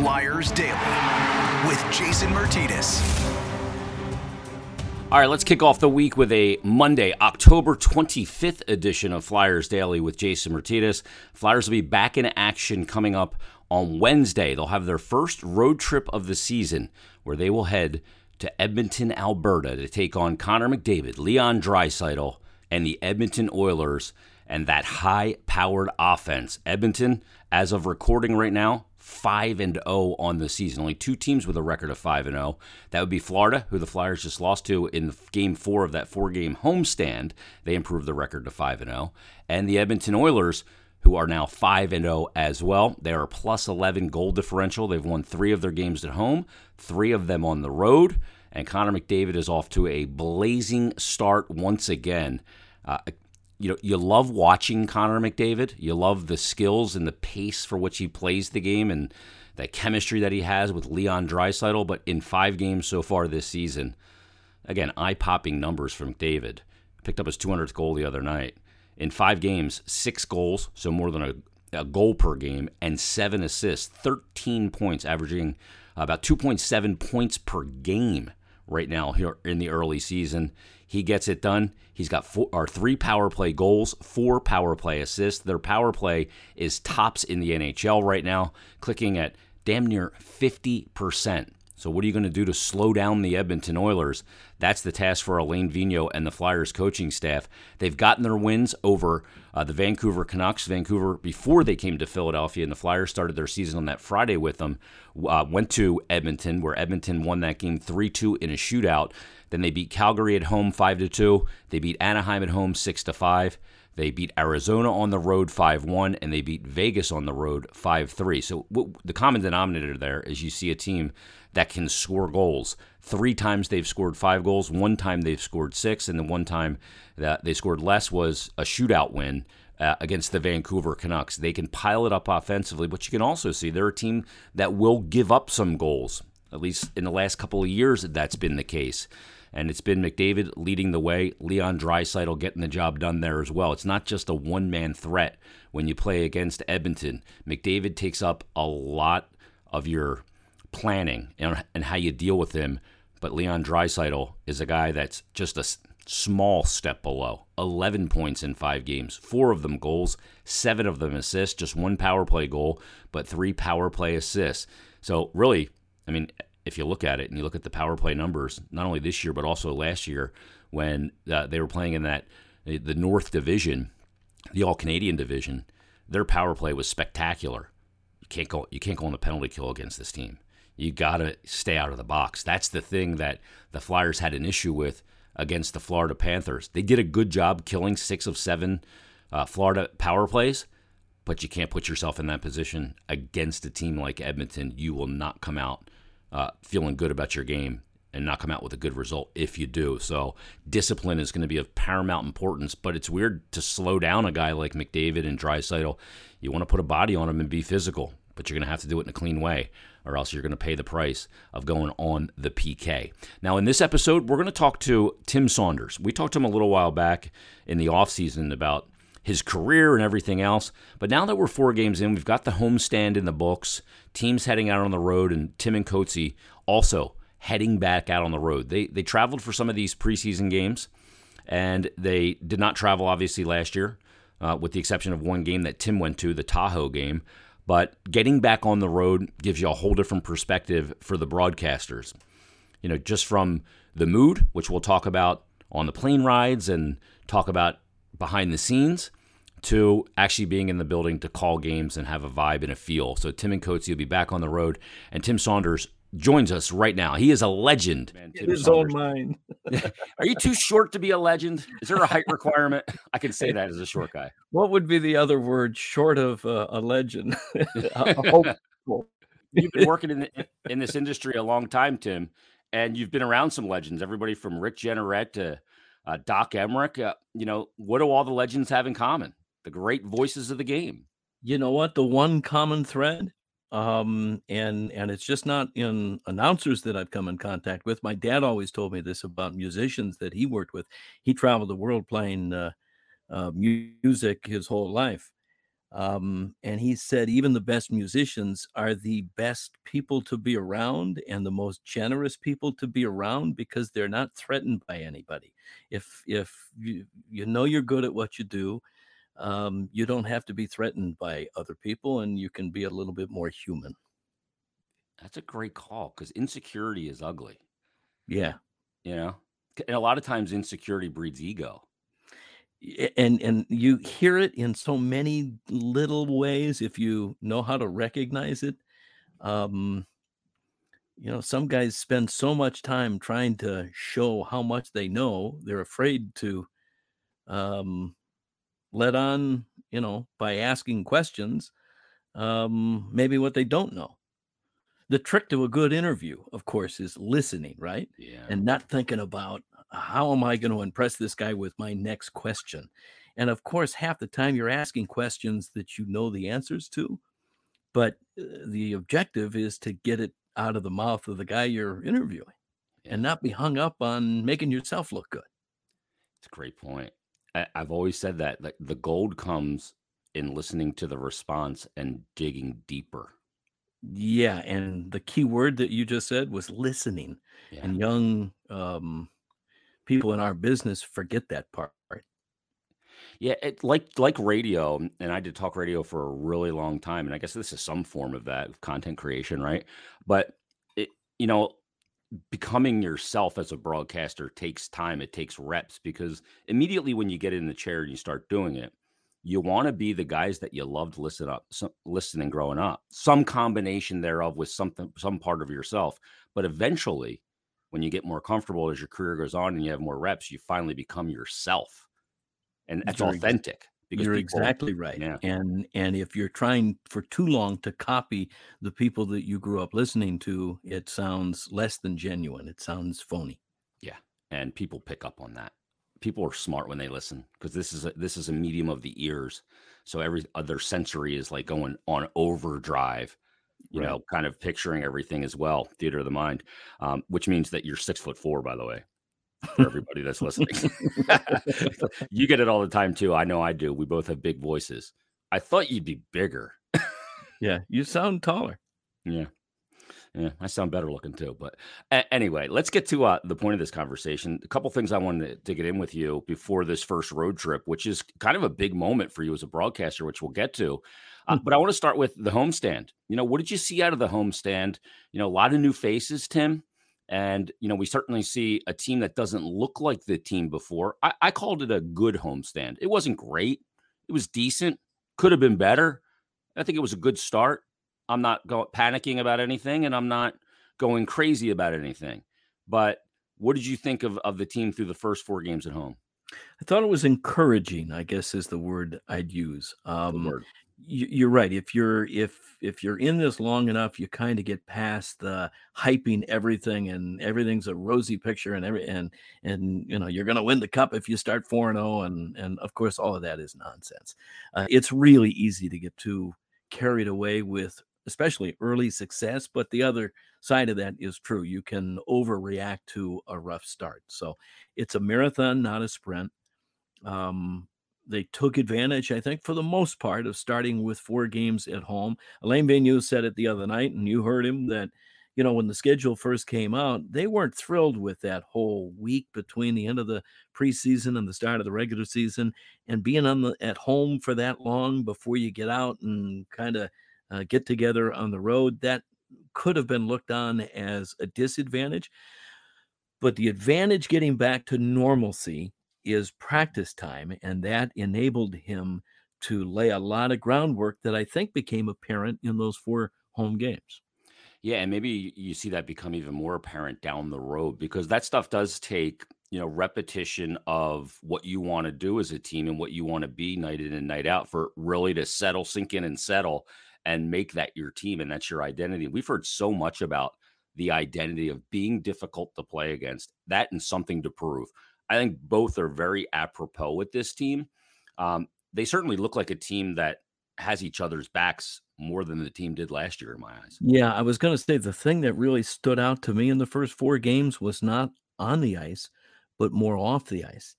Flyers Daily with Jason Martinez. All right, let's kick off the week with a Monday, October 25th edition of Flyers Daily with Jason Martinez. Flyers will be back in action coming up on Wednesday. They'll have their first road trip of the season where they will head to Edmonton, Alberta to take on Connor McDavid, Leon Draisaitl, and the Edmonton Oilers and that high powered offense. Edmonton, as of recording right now, 5 and 0 on the season. Only two teams with a record of 5 and 0. That would be Florida, who the Flyers just lost to in game 4 of that four-game homestand. They improved the record to 5 and 0. And the Edmonton Oilers, who are now 5 and 0 as well. They are plus 11 goal differential. They've won 3 of their games at home, 3 of them on the road, and Connor McDavid is off to a blazing start once again. Uh, you know, you love watching Connor McDavid. You love the skills and the pace for which he plays the game and the chemistry that he has with Leon Draisaitl. But in five games so far this season, again, eye-popping numbers from McDavid. Picked up his 200th goal the other night. In five games, six goals, so more than a, a goal per game, and seven assists, 13 points, averaging about 2.7 points per game right now here in the early season. He gets it done. He's got four or three power play goals, four power play assists. Their power play is tops in the NHL right now, clicking at damn near 50%. So, what are you going to do to slow down the Edmonton Oilers? That's the task for Alain Vigneault and the Flyers coaching staff. They've gotten their wins over uh, the Vancouver Canucks. Vancouver, before they came to Philadelphia, and the Flyers started their season on that Friday with them, uh, went to Edmonton, where Edmonton won that game 3 2 in a shootout. Then they beat Calgary at home 5 2. They beat Anaheim at home 6 5. They beat Arizona on the road 5 1, and they beat Vegas on the road 5 3. So, w- the common denominator there is you see a team that can score goals. Three times they've scored five goals, one time they've scored six, and the one time that they scored less was a shootout win. Uh, against the Vancouver Canucks. They can pile it up offensively, but you can also see they're a team that will give up some goals. At least in the last couple of years, that's been the case and it's been McDavid leading the way. Leon Draisaitl getting the job done there as well. It's not just a one man threat when you play against Edmonton. McDavid takes up a lot of your planning and, and how you deal with him. But Leon Draisaitl is a guy that's just a small step below. 11 points in five games, four of them goals, seven of them assists, just one power play goal, but three power play assists. So, really, I mean, if you look at it and you look at the power play numbers, not only this year but also last year when uh, they were playing in that the North Division, the All Canadian Division, their power play was spectacular. You can't go you can't go on the penalty kill against this team. You got to stay out of the box. That's the thing that the Flyers had an issue with against the Florida Panthers. They did a good job killing six of seven uh, Florida power plays, but you can't put yourself in that position against a team like Edmonton. You will not come out uh, feeling good about your game and not come out with a good result if you do. So discipline is going to be of paramount importance. But it's weird to slow down a guy like McDavid and Draisaitl. You want to put a body on him and be physical, but you're going to have to do it in a clean way, or else you're going to pay the price of going on the PK. Now, in this episode, we're going to talk to Tim Saunders. We talked to him a little while back in the offseason about his career and everything else. But now that we're four games in, we've got the homestand in the books, teams heading out on the road, and Tim and Coatsy also heading back out on the road. They they traveled for some of these preseason games, and they did not travel obviously last year, uh, with the exception of one game that Tim went to, the Tahoe game. But getting back on the road gives you a whole different perspective for the broadcasters. You know, just from the mood, which we'll talk about on the plane rides and talk about behind the scenes to actually being in the building to call games and have a vibe and a feel. So Tim and Coates you'll be back on the road, and Tim Saunders joins us right now. He is a legend. Man, his own mind. Are you too short to be a legend? Is there a height requirement? I can say that as a short guy. What would be the other word short of uh, a legend? you've been working in, the, in this industry a long time, Tim, and you've been around some legends. Everybody from Rick Jeanneret to uh, Doc Emrick. Uh, you know, what do all the legends have in common? The great voices of the game. You know what? The one common thread, um, and and it's just not in announcers that I've come in contact with. My dad always told me this about musicians that he worked with. He traveled the world playing uh, uh, music his whole life. Um, and he said even the best musicians are the best people to be around and the most generous people to be around because they're not threatened by anybody. If if you you know you're good at what you do, um, you don't have to be threatened by other people, and you can be a little bit more human. That's a great call because insecurity is ugly. Yeah, You know, and a lot of times insecurity breeds ego. And and you hear it in so many little ways if you know how to recognize it. Um, you know, some guys spend so much time trying to show how much they know, they're afraid to um, let on, you know, by asking questions, um, maybe what they don't know. The trick to a good interview, of course, is listening, right? Yeah. And not thinking about how am I going to impress this guy with my next question. And of course, half the time you're asking questions that you know the answers to, but uh, the objective is to get it out of the mouth of the guy you're interviewing and not be hung up on making yourself look good. It's a great point. I've always said that like the gold comes in listening to the response and digging deeper. Yeah, and the key word that you just said was listening. Yeah. And young um, people in our business forget that part. Yeah, it, like like radio, and I did talk radio for a really long time, and I guess this is some form of that content creation, right? But it, you know, becoming yourself as a broadcaster takes time. It takes reps because immediately when you get in the chair and you start doing it, you want to be the guys that you loved listen up, so, listening growing up. Some combination thereof with something, some part of yourself. But eventually, when you get more comfortable as your career goes on and you have more reps, you finally become yourself, and that's authentic. You're people- exactly right. yeah. And and if you're trying for too long to copy the people that you grew up listening to, it sounds less than genuine. It sounds phony. Yeah. And people pick up on that. People are smart when they listen because this is a, this is a medium of the ears, so every other sensory is like going on overdrive. You Right. know, kind of picturing everything as well, theater of the mind, um, which means that you're six foot four, by the way, for everybody that's listening. you get it all the time too. I know I do. We both have big voices. I thought you'd be bigger. Yeah, you sound taller. Yeah. Yeah, I sound better looking too. But a- anyway, let's get to uh, the point of this conversation. A couple things I wanted to get in with you before this first road trip, which is kind of a big moment for you as a broadcaster, which we'll get to. Uh, Hmm. but I want to start with the homestand. You know, what did you see out of the homestand? You know, a lot of new faces, Tim. And, you know, we certainly see a team that doesn't look like the team before. I, I called it a good homestand. It wasn't great, it was decent, could have been better. I think it was a good start. I'm not going panicking about anything, and I'm not going crazy about anything. But what did you think of of the team through the first four games at home? I thought it was encouraging, I guess is the word I'd use. Um, word. You, you're right. If you're if if you're in this long enough, you kind of get past the hyping everything and everything's a rosy picture and every and and you know you're going to win the cup if you start four and zero and and of course all of that is nonsense. Uh, it's really easy to get too carried away with especially early success, but the other side of that is true. You can overreact to a rough start. So it's a marathon, not a sprint. Um, they took advantage, I think, for the most part, of starting with four games at home. Alain Vigneault said it the other night, and you heard him that, you know, when the schedule first came out, they weren't thrilled with that whole week between the end of the preseason and the start of the regular season, and being on the at home for that long before you get out and kind of uh, get together on the road. That could have been looked on as a disadvantage. But the advantage getting back to normalcy is practice time, and that enabled him to lay a lot of groundwork that I think became apparent in those four home games. Yeah, and maybe you see that become even more apparent down the road because that stuff does take, you know, repetition of what you want to do as a team and what you want to be night in and night out for really to settle, sink in and settle and make that your team and that's your identity. We've heard so much about the identity of being difficult to play against, that and something to prove. I think both are very apropos with this team. Um, they certainly look like a team that has each other's backs more than the team did last year, in my eyes. Yeah, I was going to say the thing that really stood out to me in the first four games was not on the ice, but more off the ice.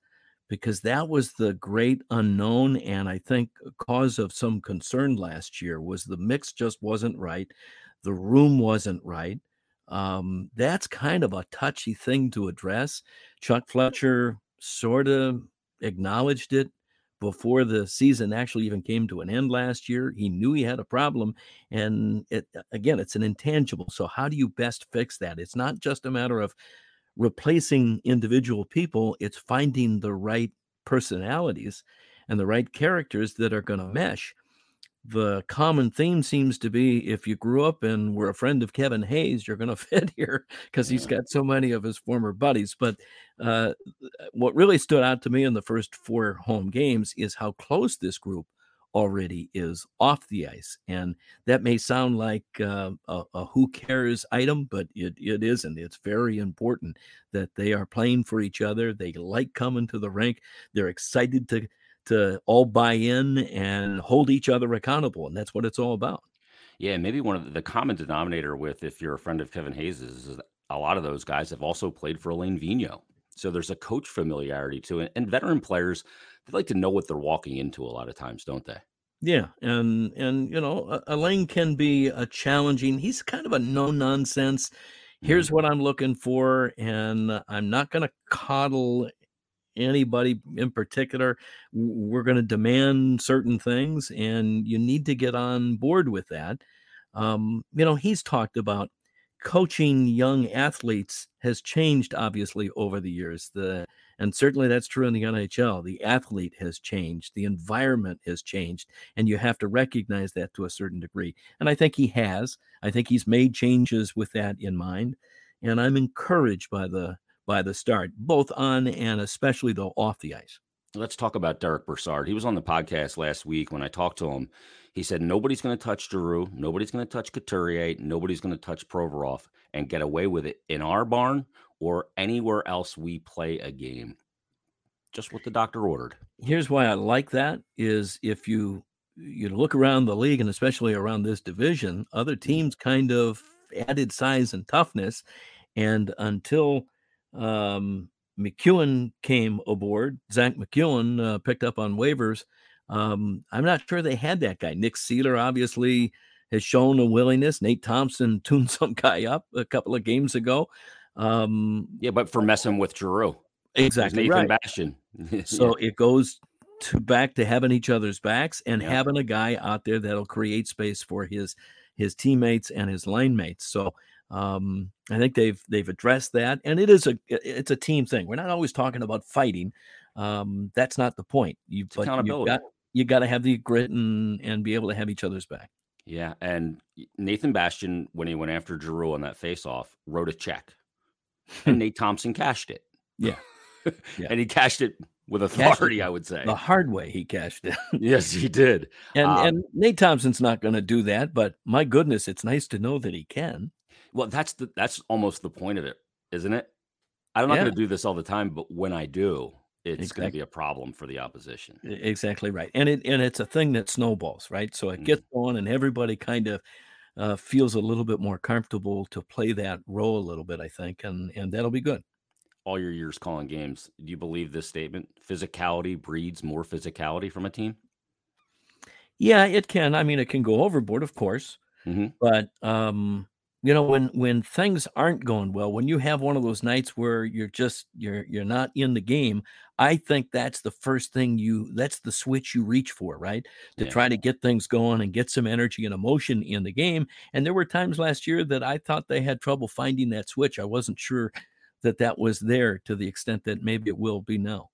because that was the great unknown and I think cause of some concern last year was the mix just wasn't right. The room wasn't right. Um, that's kind of a touchy thing to address. Chuck Fletcher sort of acknowledged it before the season actually even came to an end last year. He knew he had a problem. And it, again, it's an intangible. So, how do you best fix that? It's not just a matter of replacing individual people, it's finding the right personalities and the right characters that are going to mesh the common theme seems to be if you grew up and were a friend of Kevin Hayes, you're going to fit here because he's got so many of his former buddies. But uh, what really stood out to me in the first four home games is how close this group already is off the ice. And that may sound like uh, a, a, who cares item, but it, it isn't. It's very important that they are playing for each other. They like coming to the rink. They're excited to to all buy in and hold each other accountable. And that's what it's all about. Yeah, maybe one of the, common denominator with if you're a friend of Kevin Hayes is, a lot of those guys have also played for Alain Vigneault. So there's a coach familiarity to it. And veteran players, they like to know what they're walking into a lot of times, don't they? Yeah, and and you know, Elaine can be a challenging. He's kind of a no nonsense. Here's mm-hmm. what I'm looking for, and I'm not going to coddle anybody in particular. We're going to demand certain things, and you need to get on board with that. Um, you know, he's talked about coaching young athletes has changed obviously over the years. The and certainly that's true in the NHL. The athlete has changed, the environment has changed, and you have to recognize that to a certain degree. And I think he has. I think he's made changes with that in mind. And I'm encouraged by the by the start, both on and especially though off the ice. Let's talk about Derek Brassard. He was on the podcast last week when I talked to him. He said nobody's going to touch Giroux, nobody's going to touch Couturier, nobody's going to touch Provorov and get away with it in our barn or anywhere else we play a game. Just what the doctor ordered. Here's why I like that is if you you look around the league and especially around this division, other mm-hmm. teams kind of added size and toughness and until um, MacEwen came aboard. Zach MacEwen uh, picked up on waivers. Um, I'm not sure they had that guy. Nick Seeler obviously has shown a willingness. Nate Thompson tuned some guy up a couple of games ago. Um, yeah, but for messing with Giroux. Exactly. Nathan right. Bastian. so it goes to back to having each other's backs and yeah. having a guy out there that'll create space for his his teammates and his line mates. So um, I think they've they've addressed that, and it is a it's a team thing. We're not always talking about fighting. Um, that's not the point. You you've got you got to have the grit and and be able to have each other's back. Yeah, and Nathan Bastian, when he went after Giroux on that faceoff, wrote a check, and Nate Thompson cashed it. Yeah, yeah. and he cashed it with authority, it I would say. The hard way he cashed it. yes, he did. And um, and Nate Thompson's not going to do that, but my goodness, it's nice to know that he can. Well, that's the that's almost the point of it, isn't it? I'm not yeah. going to do this all the time, but when I do, it's exactly. going to be a problem for the opposition. Exactly right, and it and it's a thing that snowballs, right? So it mm-hmm. gets on, and everybody kind of uh, feels a little bit more comfortable to play that role a little bit, I think, and and that'll be good. All your years calling games, do you believe this statement? Physicality breeds more physicality from a team. Yeah, it can. I mean, it can go overboard, of course, mm-hmm. but um, you know when when things aren't going well when you have one of those nights where you're just you're you're not in the game i think that's the first thing you that's the switch you reach for right? To yeah. try to get things going and get some energy and emotion in the game and there were times last year that i thought they had trouble finding that switch. I wasn't sure that that was there to the extent that maybe it will be now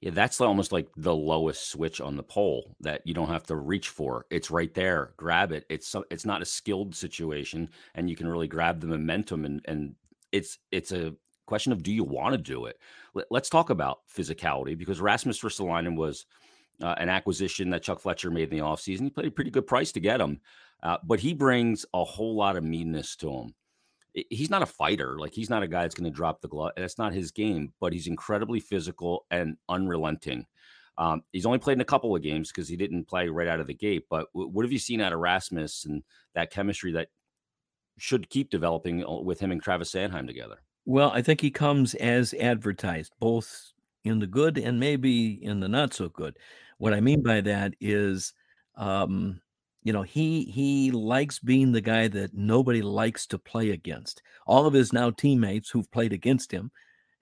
yeah, that's almost like the lowest switch on the pole that you don't have to reach for. It's right there. Grab it. It's it's not a skilled situation, and you can really grab the momentum. And and it's it's a question of do you want to do it? Let, us talk about physicality because Rasmus Ristolainen was uh, an acquisition that Chuck Fletcher made in the offseason. He paid a pretty good price to get him, uh, but he brings a whole lot of meanness to him he's not a fighter. Like he's not a guy that's going to drop the glove. That's not his game. But he's incredibly physical and unrelenting. Um, he's only played in a couple of games because he didn't play right out of the gate. But w- what have you seen out of Rasmus and that chemistry that should keep developing uh, with him and Travis Sanheim together? Well, I think he comes as advertised, both in the good and maybe in the not so good. What I mean by that is, um, you know, he he likes being the guy that nobody likes to play against. All of his now teammates who've played against him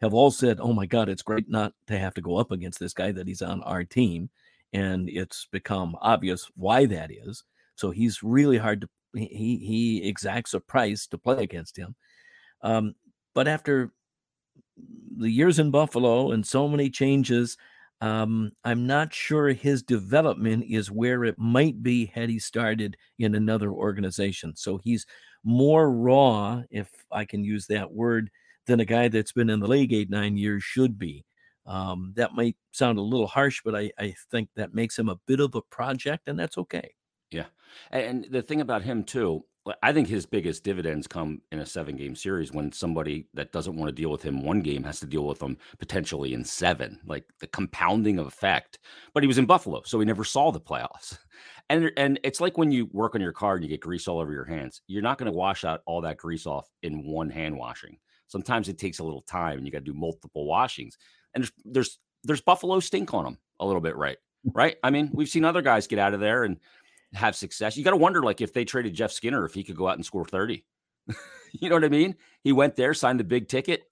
have all said, "Oh my God, it's great not to have to go up against this guy that he's on our team," and it's become obvious why that is. So he's really hard to he he exacts a price to play against him. Um, but after the years in Buffalo and so many changes, um, I'm not sure his development is where it might be had he started in another organization. So he's more raw, if I can use that word, than a guy that's been in the league eight, nine years should be. Um, that might sound a little harsh, but I, I think that makes him a bit of a project, and that's okay. Yeah. And the thing about him too, I think his biggest dividends come in a seven game series when somebody that doesn't want to deal with him one game has to deal with him potentially in seven, like the compounding of effect. But he was in Buffalo, so he never saw the playoffs. And and it's like when you work on your car and you get grease all over your hands. You're not going to wash out all that grease off in one hand washing. Sometimes it takes a little time and you got to do multiple washings. And there's there's there's Buffalo stink on them a little bit, right? Right? I mean, we've seen other guys get out of there and have success. You got to wonder, like, if they traded Jeff Skinner, if he could go out and score 30. you know what I mean? He went there, signed the big ticket,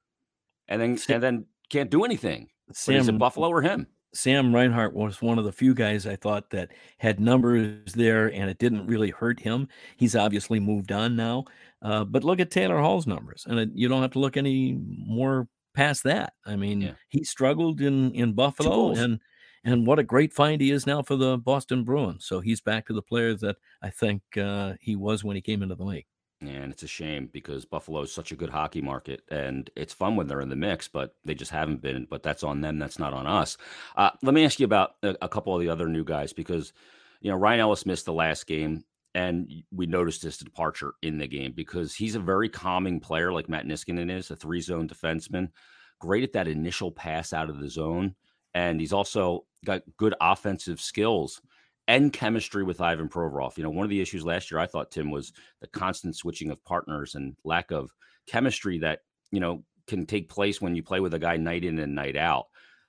and then and then can't do anything. Sam, is it Buffalo or him? Sam Reinhart was one of the few guys I thought that had numbers there, and it didn't really hurt him. He's obviously moved on now. Uh, but look at Taylor Hall's numbers, and it, you don't have to look any more past that. I mean, yeah. he struggled in in Buffalo, and and what a great find he is now for the Boston Bruins. So he's back to the player that I think uh, he was when he came into the league. And it's a shame because Buffalo is such a good hockey market, and it's fun when they're in the mix, but they just haven't been. But that's on them. That's not on us. Uh, let me ask you about a, a couple of the other new guys because you know Ryan Ellis missed the last game and we noticed his departure in the game because he's a very calming player like Matt Niskanen is, a three zone defenseman, great at that initial pass out of the zone. And he's also got good offensive skills and chemistry with Ivan Provorov. You know, one of the issues last year I thought Tim was the constant switching of partners and lack of chemistry that you know can take place when you play with a guy night in and night out.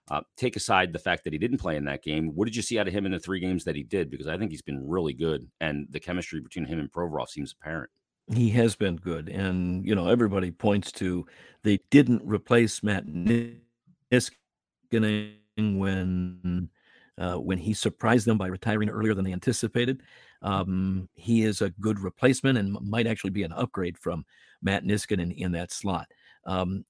Uh, take aside the fact that he didn't play in that game, what did you see out of him in the three games that he did? Because I think he's been really good, and the chemistry between him and Provorov seems apparent. He has been good, and you know everybody points to they didn't replace Matt Niskanen when uh, when he surprised them by retiring earlier than they anticipated. Um, he is a good replacement and might actually be an upgrade from Matt Niskanen in, in that slot. Um,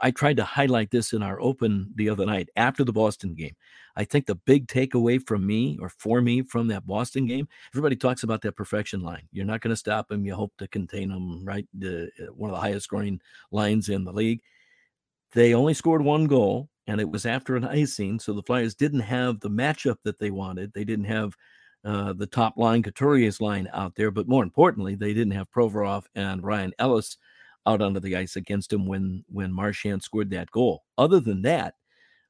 I tried to highlight this in our open the other night after the Boston game. I think the big takeaway from me or for me from that Boston game, everybody talks about that perfection line. You're not going to stop them. You hope to contain them, right? The, uh, one of the highest scoring lines in the league. They only scored one goal, and it was after an icing. So the Flyers didn't have the matchup that they wanted. They didn't have uh, the top line, Couturier's line out there. But more importantly, they didn't have Provorov and Ryan Ellis out onto the ice against him when when Marchand scored that goal. Other than that,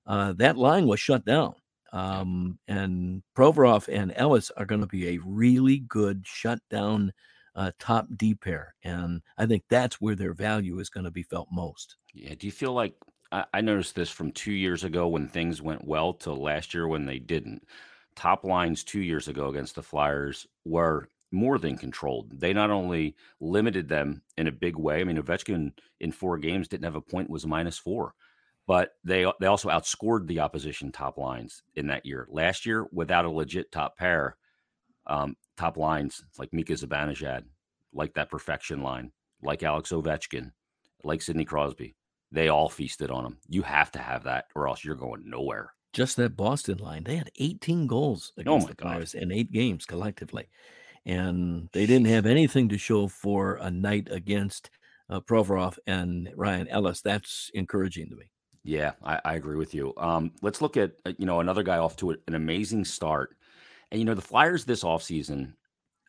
uh, that line was shut down. Um, and Provorov and Ellis are going to be a really good shutdown uh, top D pair, and I think that's where their value is going to be felt most. Yeah. Do you feel like I, noticed this from two years ago when things went well to last year when they didn't? Top lines two years ago against the Flyers were more than controlled. They not only limited them in a big way. I mean, Ovechkin in four games didn't have a point; was minus four, but they they also outscored the opposition top lines in that year. Last year, without a legit top pair, um, top lines like Mika Zibanejad, like that perfection line, like Alex Ovechkin, like Sidney Crosby, they all feasted on them. You have to have that, or else you're going nowhere. Just that Boston line, they had 18 goals oh against oh the Flyers in eight games collectively and they didn't have anything to show for a night against uh, Provorov and Ryan Ellis. That's encouraging to me. Yeah, I, I agree with you. Um, let's look at uh, you know another guy off to an amazing start, and you know the Flyers this offseason,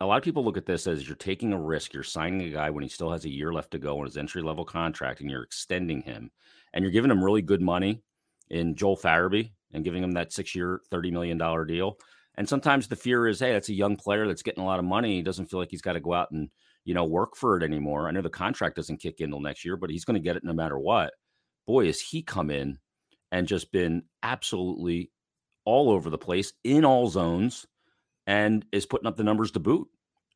A lot of people look at this as you're taking a risk. You're signing a guy when he still has a year left to go on his entry level contract, and you're extending him, and you're giving him really good money in Joel Farabee and giving him that six year, thirty million dollar deal. And sometimes the fear is, hey, that's a young player that's getting a lot of money. He doesn't feel like he's got to go out and you know work for it anymore. I know the contract doesn't kick in till next year, but he's going to get it no matter what. Boy, has he come in and just been absolutely all over the place in all zones and is putting up the numbers to boot.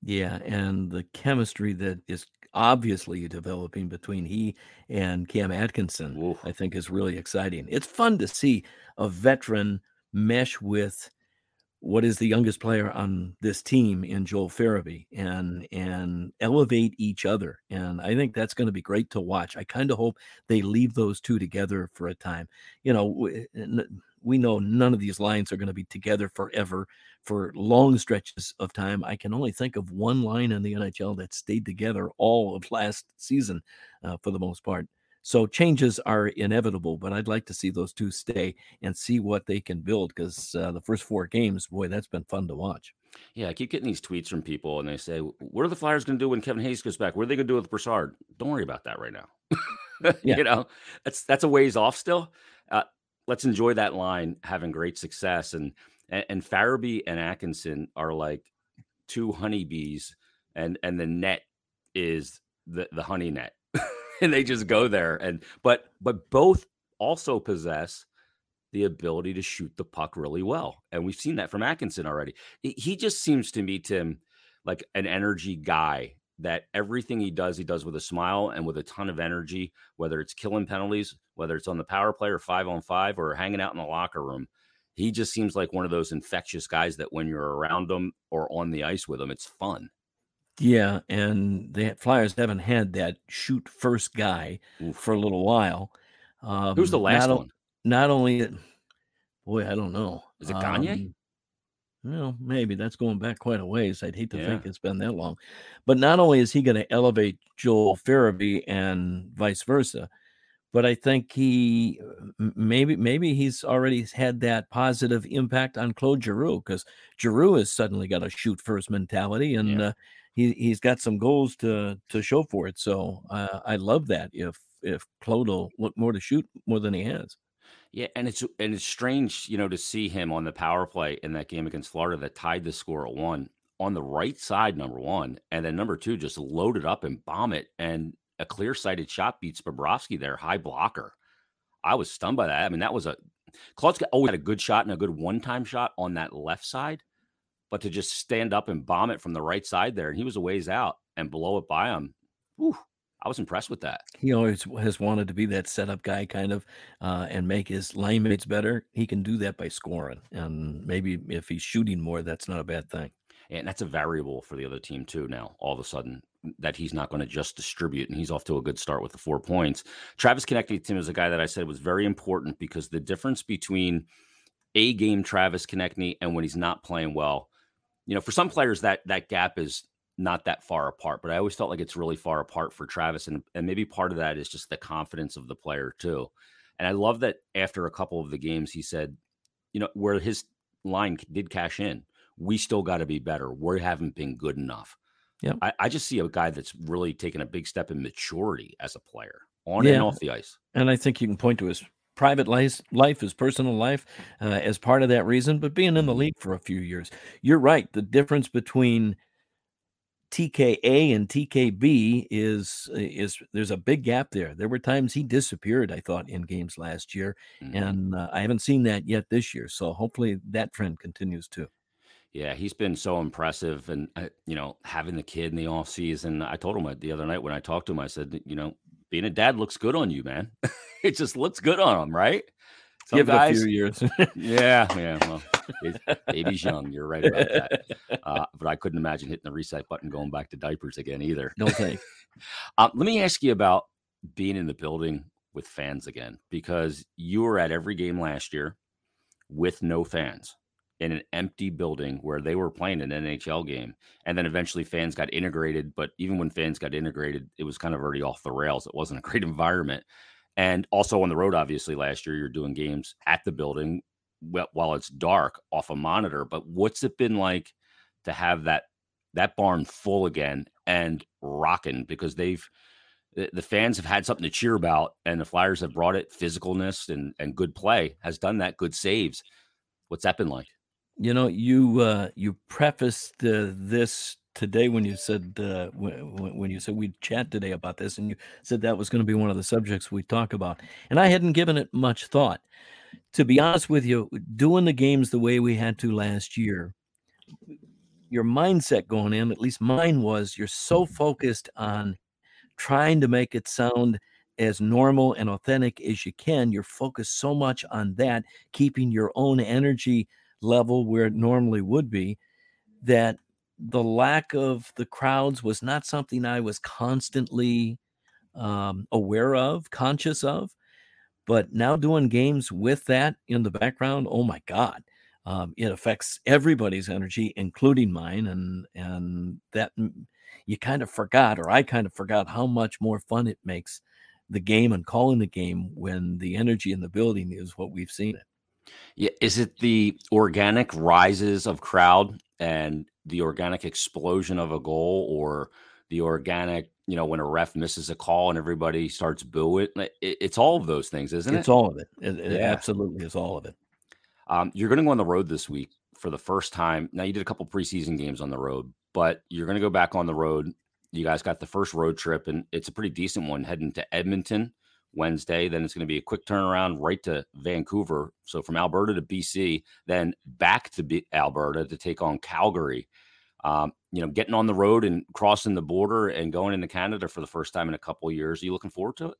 Yeah, and the chemistry that is obviously developing between he and Cam Atkinson, Oof. I think is really exciting. It's fun to see a veteran mesh with what is the youngest player on this team in Joel Farabee and and elevate each other. And I think that's going to be great to watch. I kind of hope they leave those two together for a time. You know, eh, we know none of these lines are going to be together forever for long stretches of time. I can only think of one line in the NHL that stayed together all of last season uh, for the most part. So changes are inevitable, but I'd like to see those two stay and see what they can build because uh, the first four games, boy, that's been fun to watch. Yeah, I keep getting these tweets from people, and they say, "What are the Flyers going to do when Kevin Hayes goes back? What are they going to do with Brassard?" Don't worry about that right now. yeah. you know, that's that's a ways off still. Let's enjoy that line having great success, and and, and Farabee and Atkinson are like two honeybees, and and the net is the the honey net and they just go there. And but but both also possess the ability to shoot the puck really well. And we've seen that from Atkinson already. He just seems to me, Tim, like an energy guy that everything he does, he does with a smile and with a ton of energy, whether it's killing penalties, whether it's on the power play or five on five or hanging out in the locker room. He just seems like one of those infectious guys that when you're around him or on the ice with him, it's fun. Yeah, and the Flyers haven't had that shoot first guy Oof. for a little while. Um, Who's the last not, one? Not only, boy, I don't know. Is it Gagne? Um, well, maybe that's going back quite a ways. I'd hate to yeah. think it's been that long. But not only is he going to elevate Joel Farabee and vice versa, but I think he maybe maybe he's already had that positive impact on Claude Giroux because Giroux has suddenly got a shoot first mentality, and yeah. uh, he he's got some goals to to show for it. So uh, I love that if if Claude will look more to shoot more than he has. Yeah, and it's and it's strange, you know, to see him on the power play in that game against Florida that tied the score at one on the right side, number one, and then number two just load it up and bomb it, and a clear sighted shot beats Bobrovsky there, high blocker. I was stunned by that. I mean, that was a Claude's always had a good shot and a good one time shot on that left side but to just stand up and bomb it from the right side there, and he was a ways out and blow it by him. Whew, I was impressed with that. He always has wanted to be that setup guy, kind of, uh, and make his line mates better. He can do that by scoring, and maybe if he's shooting more, that's not a bad thing. And that's a variable for the other team too. Now, all of a sudden, that he's not going to just distribute, and he's off to a good start with the four points. Travis Konecny, is a guy that I said was very important because the difference between a game Travis Konecny and when he's not playing well you know, for some players that that gap is not that far apart, but I always felt like it's really far apart for Travis, and and maybe part of that is just the confidence of the player too. And I love that after a couple of the games, he said, you know, where his line did cash in, we still got to be better. We haven't been good enough. Yeah, I, I, just see a guy that's really taken a big step in maturity as a player on yeah. and off the ice. And I think you can point to his private life, life his personal life uh, as part of that reason, but being in the league for a few years. You're right. The difference between TKA and TKB is is there's a big gap there. There were times he disappeared, I thought, in games last year, mm-hmm. and uh, I haven't seen that yet this year. So hopefully that trend continues too. Yeah, he's been so impressive, and uh, you know, having the kid in the off season. I told him the other night when I talked to him, I said, you know, being a dad looks good on you, man. it just looks good on him, right? Give guys, a few years. yeah, yeah. Well, baby's young. You're right about that. Uh, but I couldn't imagine hitting the reset button, going back to diapers again either. No think. um, let me ask you about being in the building with fans again, because you were at every game last year with no fans in an empty building where they were playing an NHL game. And then eventually fans got integrated. But even when fans got integrated, it was kind of already off the rails. It wasn't a great environment. And also on the road, obviously, last year, you're doing games at the building while it's dark off a monitor. But what's it been like to have that that barn full again and rocking because they've the fans have had something to cheer about and the flyers have brought it physicalness and, and good play has done that good saves what's that been like you know, you uh, you prefaced uh, this today when you said uh, when, when you said we'd chat today about this, and you said that was going to be one of the subjects we talk about, and I hadn't given it much thought. To be honest with you, doing the games the way we had to last year, your mindset going in, at least mine was, you're so focused on trying to make it sound as normal and authentic as you can. You're focused so much on that, keeping your own energy level where it normally would be, that the lack of the crowds was not something I was constantly um, aware of, conscious of. But now doing games with that in the background, oh my God, um, it affects everybody's energy, including mine, and and that you kind of forgot, or I kind of forgot how much more fun it makes the game and calling the game when the energy in the building is what we've seen it. Yeah, is it the organic rises of crowd and the organic explosion of a goal, or the organic, you know, when a ref misses a call and everybody starts booing? It's all of those things, isn't it's it? It's all of it. It, it yeah. absolutely is all of it. Um, you're going to go on the road this week for the first time. Now you did a couple preseason games on the road, but you're going to go back on the road. You guys got the first road trip, and it's a pretty decent one heading to Edmonton Wednesday. Then it's going to be a quick turnaround right to Vancouver. So from Alberta to BC, then back to B- Alberta to take on Calgary. Um, you know, getting on the road and crossing the border and going into Canada for the first time in a couple of years. Are you looking forward to it?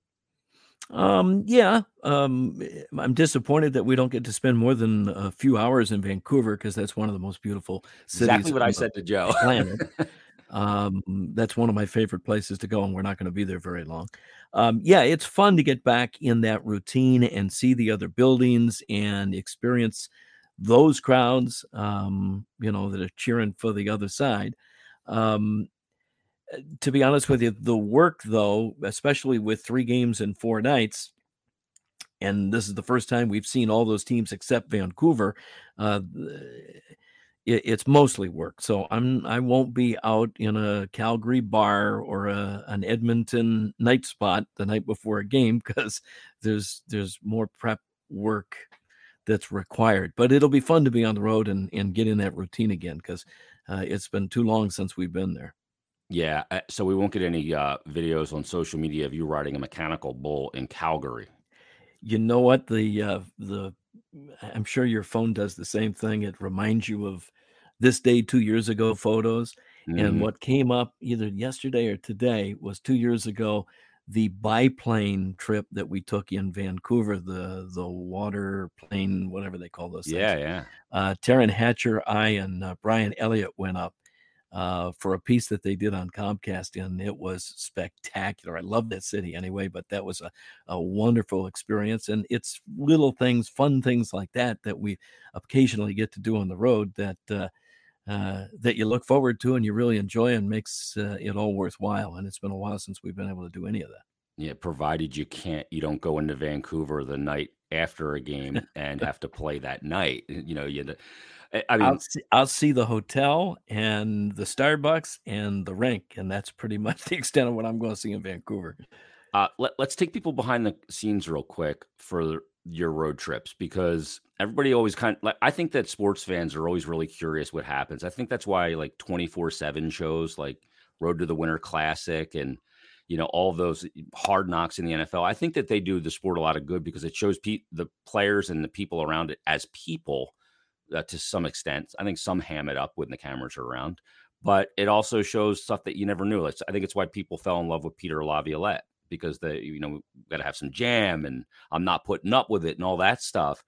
Um, yeah. Um, I'm disappointed that we don't get to spend more than a few hours in Vancouver because that's one of the most beautiful cities. Exactly what I said to Joe. um, that's one of my favorite places to go, and we're not going to be there very long. Um, yeah, it's fun to get back in that routine and see the other buildings and experience those crowds, um, you know, that are cheering for the other side. Um, to be honest with you, the work though, especially with three games and four nights, and this is the first time we've seen all those teams except Vancouver. Uh, it, it's mostly work, so I'm I won't be out in a Calgary bar or a, an Edmonton night spot the night before a game because there's there's more prep work that's required. But it'll be fun to be on the road and and get in that routine again because uh, it's been too long since we've been there. Yeah, uh, so we won't get any uh, videos on social media of you riding a mechanical bull in Calgary. You know what? The uh, the I'm sure your phone does the same thing. It reminds you of this day two years ago photos. Mm-hmm. And what came up either yesterday or today was two years ago, the biplane trip that we took in Vancouver, the the water plane, whatever they call those. Yeah, things. yeah. Uh, Taryn Hatcher, I, and uh, Brian Elliott went up uh, for a piece that they did on Comcast, and it was spectacular. I love that city anyway, but that was a, a wonderful experience. And it's little things, fun things like that that we occasionally get to do on the road that uh, uh, that you look forward to and you really enjoy and makes uh, it all worthwhile. And it's been a while since we've been able to do any of that. Yeah, provided you can't, you don't go into Vancouver the night after a game and have to play that night. You know, you I mean, I'll see, I'll see the hotel and the Starbucks and the rink, and that's pretty much the extent of what I'm going to see in Vancouver. Uh, let, us take people behind the scenes real quick for your road trips because everybody always kind of like I think that sports fans are always really curious what happens. I think that's why like 24/7 shows like Road to the Winter Classic and you know all those hard knocks in the NFL. I think that they do the sport a lot of good because it shows pe- the players and the people around it as people uh, to some extent. I think some ham it up when the cameras are around, but it also shows stuff that you never knew. It's, I think it's why people fell in love with Peter Laviolette because the you know got to have some jam and I'm not putting up with it and all that stuff.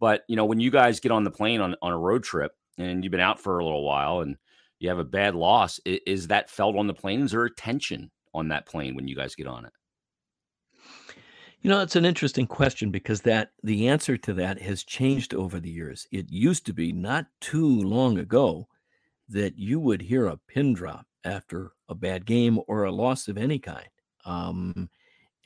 But you know when you guys get on the plane on on a road trip and you've been out for a little while and you have a bad loss, is, is that felt on the plane? Is there a tension on that plane when you guys get on it? You know, it's an interesting question because that the answer to that has changed over the years. It used to be not too long ago that you would hear a pin drop after a bad game or a loss of any kind. Um,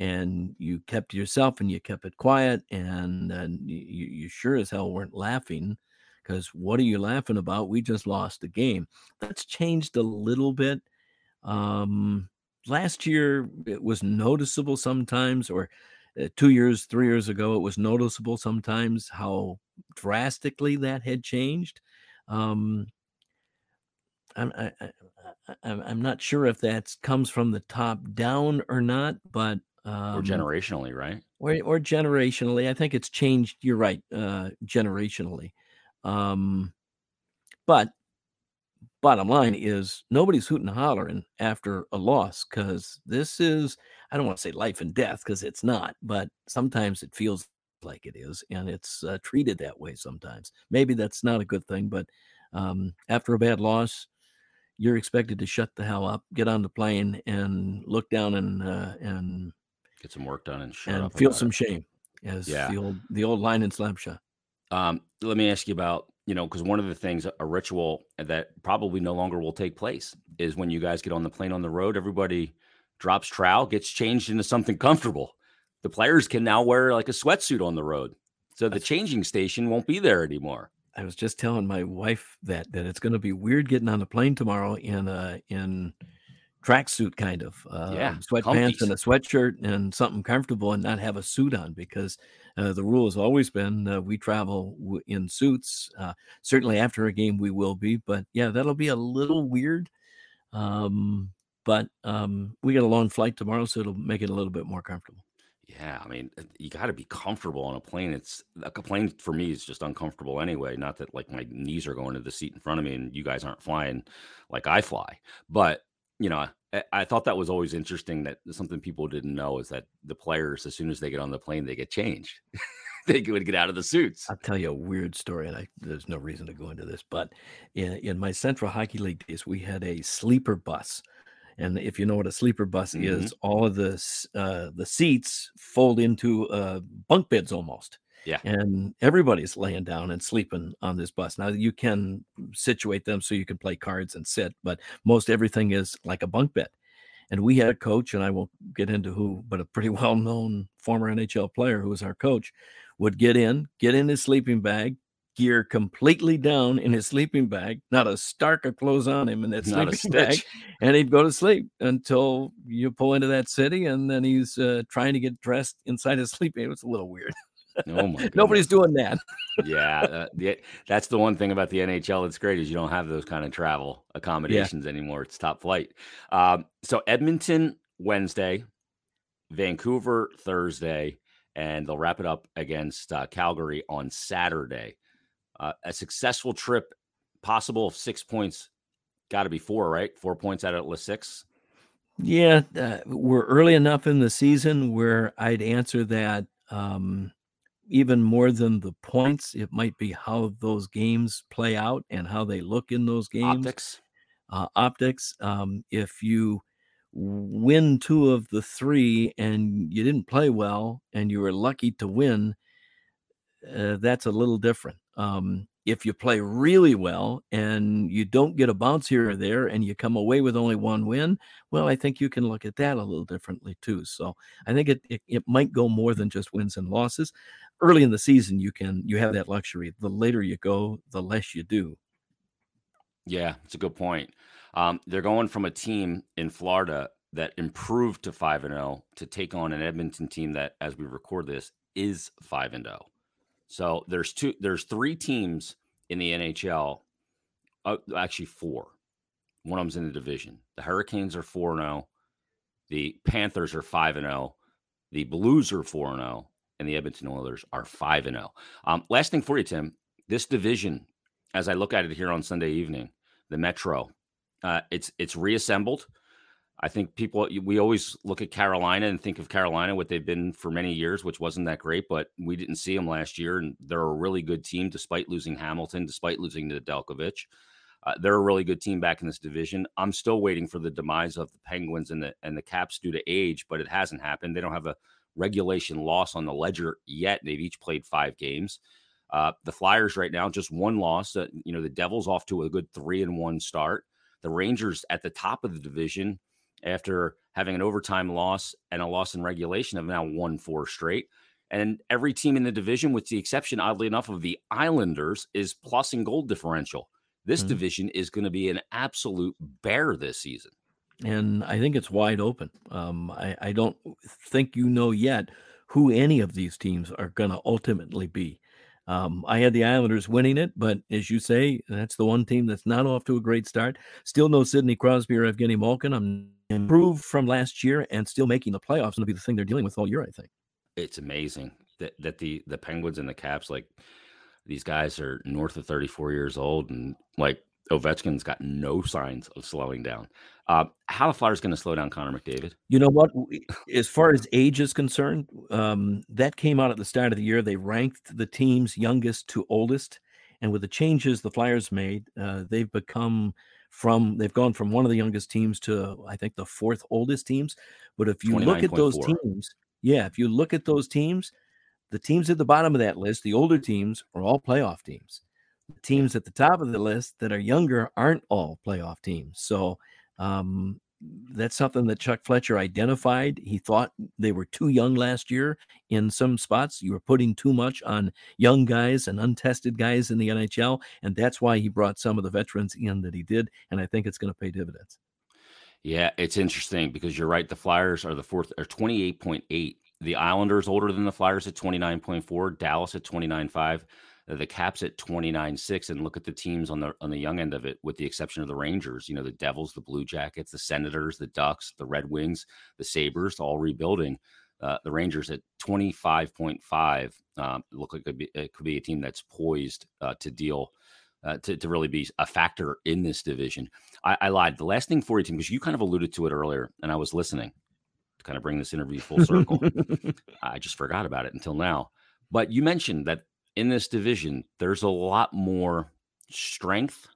and you kept yourself and you kept it quiet and, and you, you sure as hell weren't laughing because what are you laughing about? We just lost the game. That's changed a little bit. Um, last year it was noticeable sometimes or uh, two years, three years ago, it was noticeable sometimes how drastically that had changed. Um, I'm I, I, I'm I'm not sure if that comes from the top down or not, but or um, generationally, right? or or generationally, I think it's changed. You're right, uh, generationally. Um, but bottom line is nobody's hooting and hollering after a loss because this is I don't want to say life and death because it's not, but sometimes it feels like it is, and it's uh, treated that way sometimes. Maybe that's not a good thing, but um, after a bad loss, you're expected to shut the hell up, get on the plane, and look down and uh, and Get some work done and shut and feel some it. shame, as Yeah. the old the old line in Slapshot. Um, let me ask you about, you know, because one of the things, a ritual that probably no longer will take place is when you guys get on the plane on the road, everybody drops trowel, gets changed into something comfortable. The players can now wear like a sweatsuit on the road. So the changing station won't be there anymore. I was just telling my wife that that it's going to be weird getting on the plane tomorrow in a in tracksuit kind of uh, Yeah, sweatpants and a sweatshirt and something comfortable and not have a suit on because uh, the rule has always been uh, we travel w- in suits. Uh, certainly after a game we will be, but yeah, that'll be a little weird. Um, but um, we got a long flight tomorrow, so it'll make it a little bit more comfortable. Yeah, I mean, uh, you got to be comfortable on a plane. It's a plane for me is just uncomfortable anyway. Not that like my knees are going to the seat in front of me, and you guys aren't flying like I fly. But you know, I, I thought that was always interesting. That something people didn't know is that the players, as soon as they get on the plane, they get changed. they would get out of the suits. I'll tell you a weird story, and I, there's no reason to go into this, but in, in my Central Hockey League days, we had a sleeper bus. And if you know what a sleeper bus Mhm. is, all of the uh, the seats fold into uh, bunk beds almost. Yeah. And everybody's laying down and sleeping on this bus. Now you can situate them so you can play cards and sit, but most everything is like a bunk bed. And we had a coach, and I won't get into who, but a pretty well known former NHL player who was our coach would get in, get in his sleeping bag, gear completely down in his sleeping bag, not a stark of clothes on him in that Not a sleeping bag, and he'd go to sleep until you pull into that city, and then he's uh, trying to get dressed inside his sleeping. It was a little weird. Oh my! Nobody's doing that. yeah, uh, the, that's the one thing about the NHL that's great is you don't have those kind of travel accommodations anymore. It's top flight. Um, so Edmonton Wednesday, Vancouver Thursday, and they'll wrap it up against uh, Calgary on Saturday. Uh, a successful trip, possible of six points. Got to be four, right? Four points out of the six. Yeah, uh, we're early enough in the season where I'd answer that um, even more than the points, it might be how those games play out and how they look in those games. Optics. uh, optics. Um, if you win two of the three and you didn't play well and you were lucky to win, uh, that's a little different. Um, if you play really well and you don't get a bounce here or there and you come away with only one win, well, I think you can look at that a little differently too. So I think it, it, it might go more than just wins and losses. Early in the season, you can you have that luxury. The later you go, the less you do. Yeah, it's a good point. Um, they're going from a team in Florida that improved to five and zero to take on an Edmonton team that, as we record this, is five and zero. So there's two, there's three teams in the NHL. Uh, actually, four. One of them's in the division. The Hurricanes are four and zero. The Panthers are five and zero. The Blues are four and zero, and the Edmonton Oilers are five and zero. Um, last thing for you, Tim. This division, as I look at it here on Sunday evening, the Metro, uh, it's it's reassembled. I think people we always look at Carolina and think of Carolina what they've been for many years, which wasn't that great, but we didn't see them last year, and they're a really good team despite losing Hamilton, despite losing Nedeljkovic. Uh, they're a really good team back in this division. I'm still waiting for the demise of the Penguins and the and the Caps due to age, but it hasn't happened. They don't have a regulation loss on the ledger yet. They've each played five games. Uh, the Flyers right now just one loss. Uh, you know the Devils off to a good three and one start. The Rangers at the top of the division after having an overtime loss and a loss in regulation have now won four straight. And every team in the division, with the exception, oddly enough, of the Islanders, is plus in goal differential. This Mhm. division is going to be an absolute bear this season. and I think it's wide open. Um, I, I don't think you know yet who any of these teams are going to ultimately be. Um, I had the Islanders winning it, but as you say, that's the one team that's not off to a great start. Still no Sidney Crosby or Evgeny Malkin. I'm improved from last year and still making the playoffs. To be the thing they're dealing with all year, I think. It's amazing that that the the Penguins and the Caps like these guys are north of 34 years old and like Ovechkin's got no signs of slowing down. Uh, how the Flyers going to slow down Connor McDavid? You know what? As far as age is concerned, um, that came out at the start of the year. They ranked the teams youngest to oldest, and with the changes the Flyers made, uh, they've become from they've gone from one of the youngest teams to I think the fourth oldest teams. But if you look at those 4. teams, yeah, if you look at those teams, the teams at the bottom of that list, the older teams, are all playoff teams. The teams at the top of the list that are younger aren't all playoff teams. So um, that's something that Chuck Fletcher identified. He thought they were too young last year in some spots. You were putting too much on young guys and untested guys in the NHL. And that's why he brought some of the veterans in that he did. And I think it's going to pay dividends. Yeah, it's interesting because you're right. The Flyers are the fourth, are 28.8. The Islanders older than the Flyers at 29.4, Dallas at 29.5 the caps at 29-6 and look at the teams on the on the young end of it with the exception of the rangers you know the devils the blue jackets the senators the ducks the red wings the sabres all rebuilding. Uh, the rangers at 25.5 um, look like it could, be, it could be a Tim that's poised uh, to deal uh, to, to really be a factor in this division. I, I lied. The last thing for you team because you kind of alluded to it earlier and i was listening to kind of bring this interview full circle. I just forgot about it until now. But you mentioned that in this division, there's a lot more strength,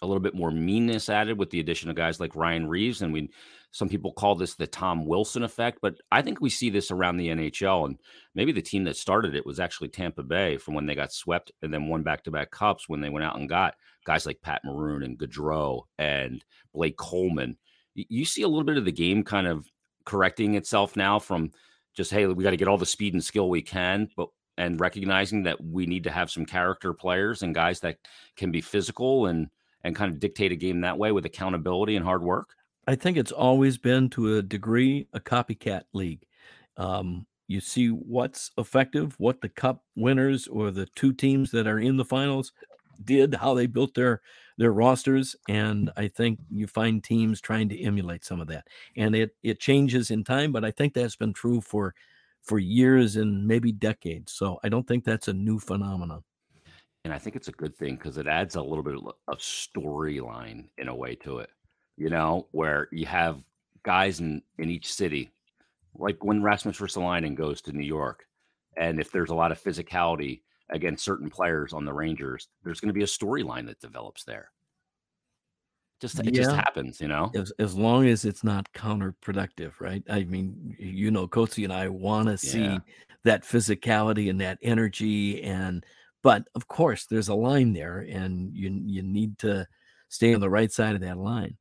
a little bit more meanness added with the addition of guys like Ryan Reaves. And we, some people call this the Tom Wilson effect, but I think we see this around the NHL. And maybe the team that started it was actually Tampa Bay from when they got swept and then won back to back cups when they went out and got guys like Pat Maroon and Goodrow and Blake Coleman. You see a little bit of the game kind of correcting itself now from just, hey, we got to get all the speed and skill we can, but and recognizing that we need to have some character players and guys that can be physical and and kind of dictate a game that way with accountability and hard work? I think it's always been to a degree a copycat league. Um, you see what's effective, what the cup winners or the two teams that are in the finals did, how they built their their rosters, and I think you find teams trying to emulate some of that. And it it changes in time, but I think that's been true for for years and maybe decades. So I don't think that's a new phenomenon. And I think it's a good thing because it adds a little bit of storyline in a way to it, you know, where you have guys in, in each city, like when Rasmus Ristolainen goes to New York. And if there's a lot of physicality against certain players on the Rangers, there's going to be a storyline that develops there. Just it yeah. just happens, you know. As, as long as it's not counterproductive, right? I mean, you know, Coatesy and I want to see yeah. that physicality and that energy, and but of course, there's a line there, and you you need to stay on the right side of that line.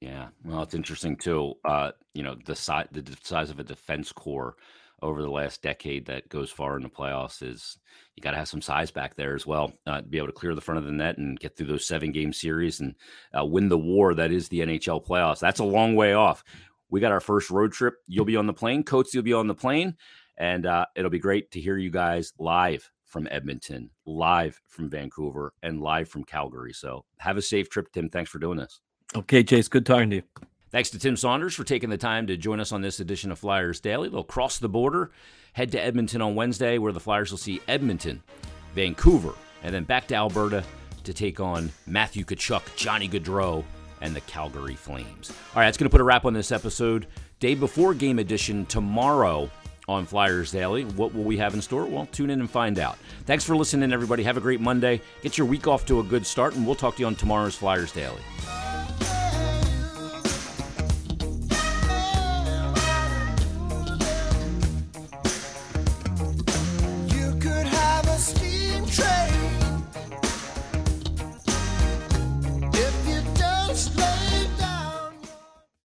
Yeah, well, it's interesting too. Uh, you know, the size the size of a defense corps over the last decade that goes far in the playoffs is you got to have some size back there as well uh, to be able to clear the front of the net and get through those seven game series and uh, win the war that is the NHL playoffs. That's a long way off. We got our first road trip. You'll be on the plane. Coach, you'll be on the plane. And uh, it'll be great to hear you guys live from Edmonton, live from Vancouver, and live from Calgary. So have a safe trip, Tim. Thanks for doing this. Okay, Chase. Good talking to you. Thanks to Tim Saunders for taking the time to join us on this edition of Flyers Daily. They'll cross the border, head to Edmonton on Wednesday, where the Flyers will see Edmonton, Vancouver, and then back to Alberta to take on Matthew Tkachuk, Johnny Gaudreau, and the Calgary Flames. All right, that's going to put a wrap on this episode. Day before game edition tomorrow on Flyers Daily. What will we have in store? Well, tune in and find out. Thanks for listening, everybody. Have a great Monday. Get your week off to a good start, and we'll talk to you on tomorrow's Flyers Daily.